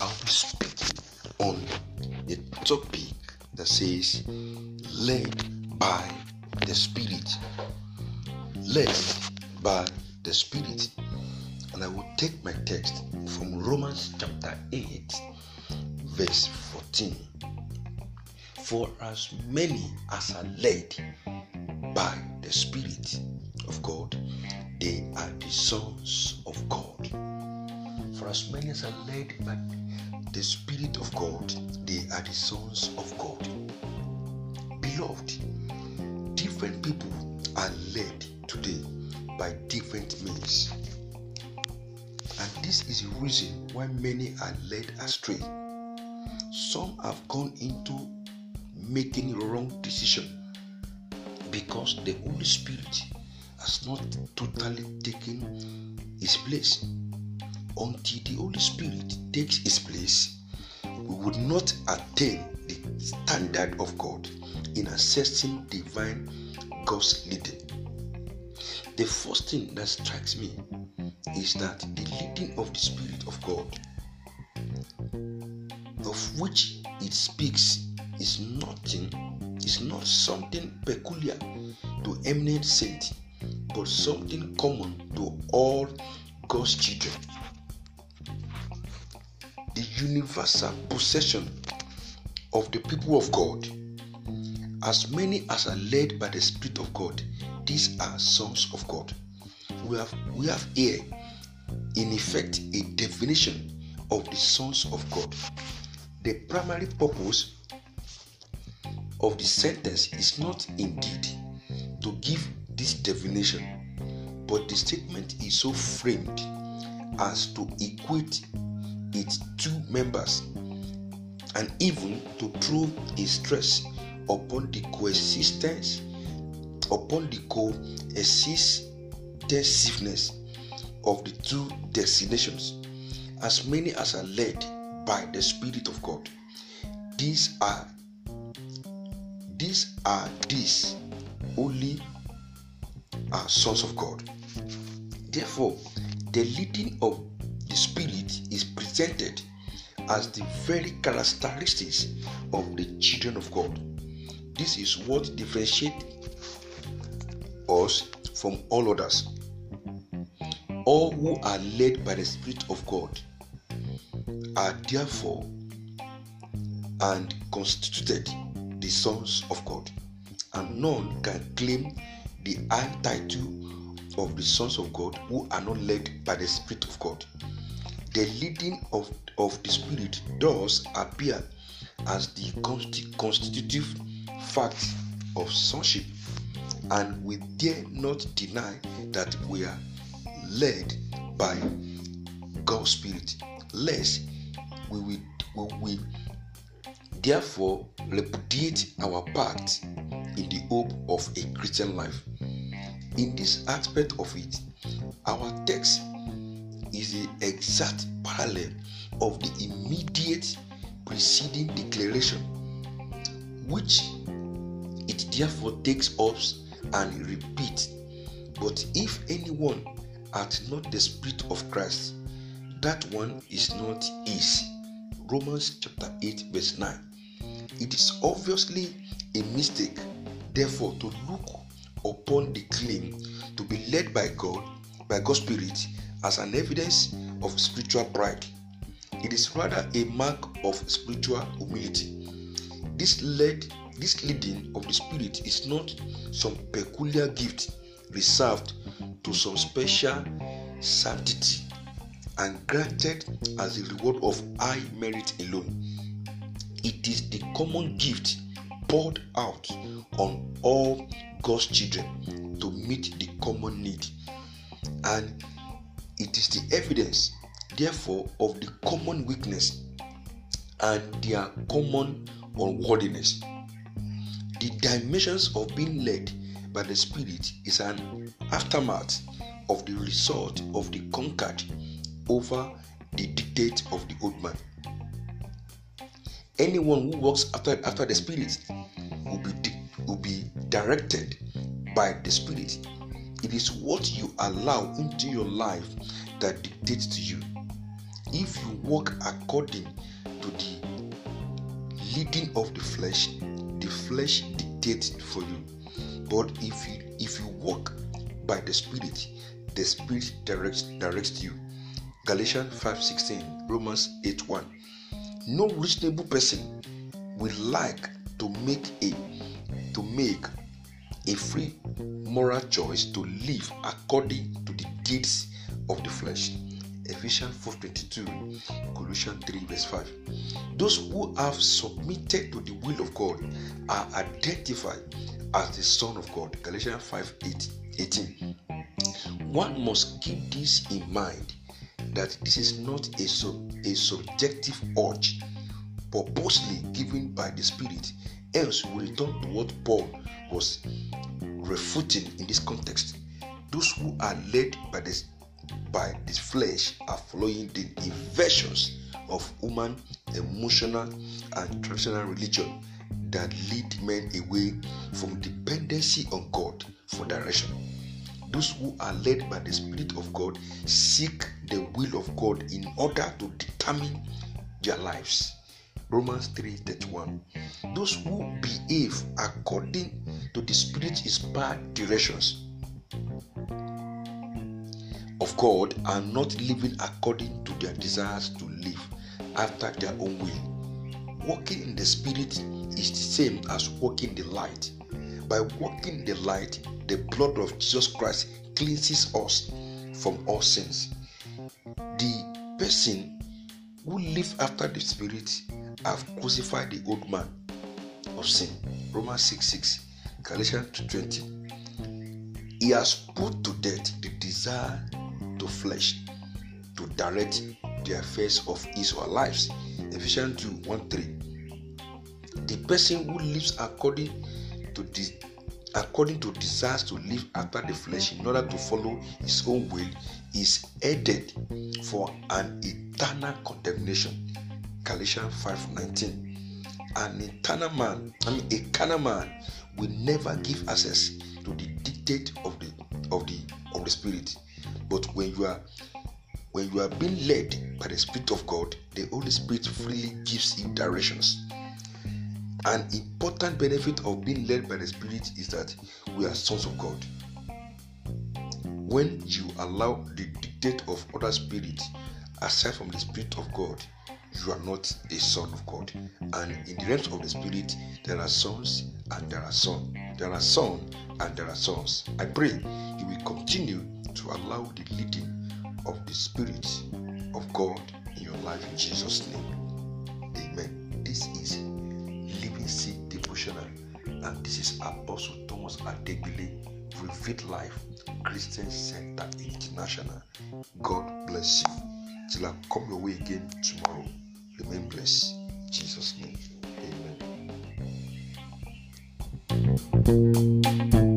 I'll be speaking on the topic that says led by the Spirit. Led by the Spirit. And I will take my text from Romans chapter 8, verse 14. For as many as are led by the Spirit of God, they are the sons of God. For as many as are led by the Spirit of God, they are the sons of God. Beloved, different people are led today by different means. And this is the reason why many are led astray. Some have gone into making wrong decision because the Holy Spirit has not totally taken his place. Until the Holy Spirit takes his place, we would not attain the standard of God in assessing divine God's leading. The first thing that strikes me is that the leading of the Spirit of God, of which it speaks, is nothing, is not something peculiar to eminent saints, but something common to all God's children. The universal possession of the people of God, as many as are led by the Spirit of God, these are sons of God. We have we have here, in effect, a definition of the sons of God. The primary purpose of the sentence is not indeed to give this definition, but the statement is so framed as to equate its two members and even to throw a stress upon the coexistence upon the coextensiveness of the two destinations as many as are led by the spirit of god. These are these are these only are sons of god. Therefore the leading of the spirit presented as the very characteristics of the children of god this is what differentiates us from all others. All who are led by the Spirit of God are therefore and constituted the sons of God, and none can claim the high title of the sons of God who are not led by the Spirit of God. The leading of, of the Spirit does appear as the constitutive fact of sonship and we dare not deny that we are led by God's Spirit, lest we will, we will therefore repudiate our part in the hope of a Christian life. In this aspect of it, our text is the exact parallel of the immediate preceding declaration, which it therefore takes up and repeats. But if anyone hath not the Spirit of Christ, that one is not his. Romans chapter 8, verse 9. It is obviously a mistake, therefore, to look upon the claim to be led by God, by God's Spirit, as an evidence of spiritual pride. It is rather a mark of spiritual humility. This led this leading of the Spirit is not some peculiar gift reserved to some special sanctity and granted as a reward of high merit alone. It is the common gift poured out on all God's children to meet the common need, and it is the evidence, therefore, of the common weakness and their common unworthiness. The dimensions of being led by the Spirit is an aftermath of the result of the conquered over the dictate of the old man. Anyone who walks after, after the Spirit will be, will be directed by the Spirit. It is what you allow into your life that dictates to you. if you walk according to the leading of the flesh, the flesh dictates for you. But if you if you walk by the Spirit, the Spirit directs directs you. Galatians 5:16, Romans 8:1. No reasonable person will like to make a to make a free moral choice to live according to the deeds of the flesh. Ephesians 4:22, Colossians 3 verse 5. Those who have submitted to the will of God are identified as the Son of God. Galatians 5 18. One must keep this in mind that this is not a, sub, a subjective urge purposely given by the Spirit. Else, we return to what Paul was refuting in this context. Those who are led by this by this flesh are following the inversions of human, emotional, and traditional religion that lead men away from dependency on God for direction. Those who are led by the Spirit of God seek the will of God in order to determine their lives. Romans 3:31. Those who behave according to the Spirit inspired directions of God are not living according to their desires to live after their own will. Walking in the Spirit is the same as walking the light. By walking the light, the blood of Jesus Christ cleanses us from all sins. The person who lives after the Spirit have crucified the old man of sin. Romans 6 6, Galatians 2:20. He has put to death the desire to flesh to direct the affairs of his or lives. Ephesians 2 1 3. The person who lives according to this according to desires to live after the flesh in order to follow his own will is headed for an eternal condemnation. Galatians 5:19. An eternal man, I mean a carnal man, will never give access to the dictate of the of the of the spirit. But when you are when you are being led by the Spirit of God, the Holy Spirit freely gives you directions. An important benefit of being led by the Spirit is that we are sons of God. When you allow the dictate of other spirits aside from the Spirit of God, you are not a son of God. And in the realms of the Spirit, there are sons and there are sons. There are sons and there are sons. I pray you will continue to allow the leading of the Spirit of God in your life in Jesus' name. Amen. This is Living Seed Devotional, and this is Apostle Thomas Adegbile, Revealed Life Christian Center International. God bless you. Till I come your way again tomorrow. Remain blessed. In Jesus' name. Amen.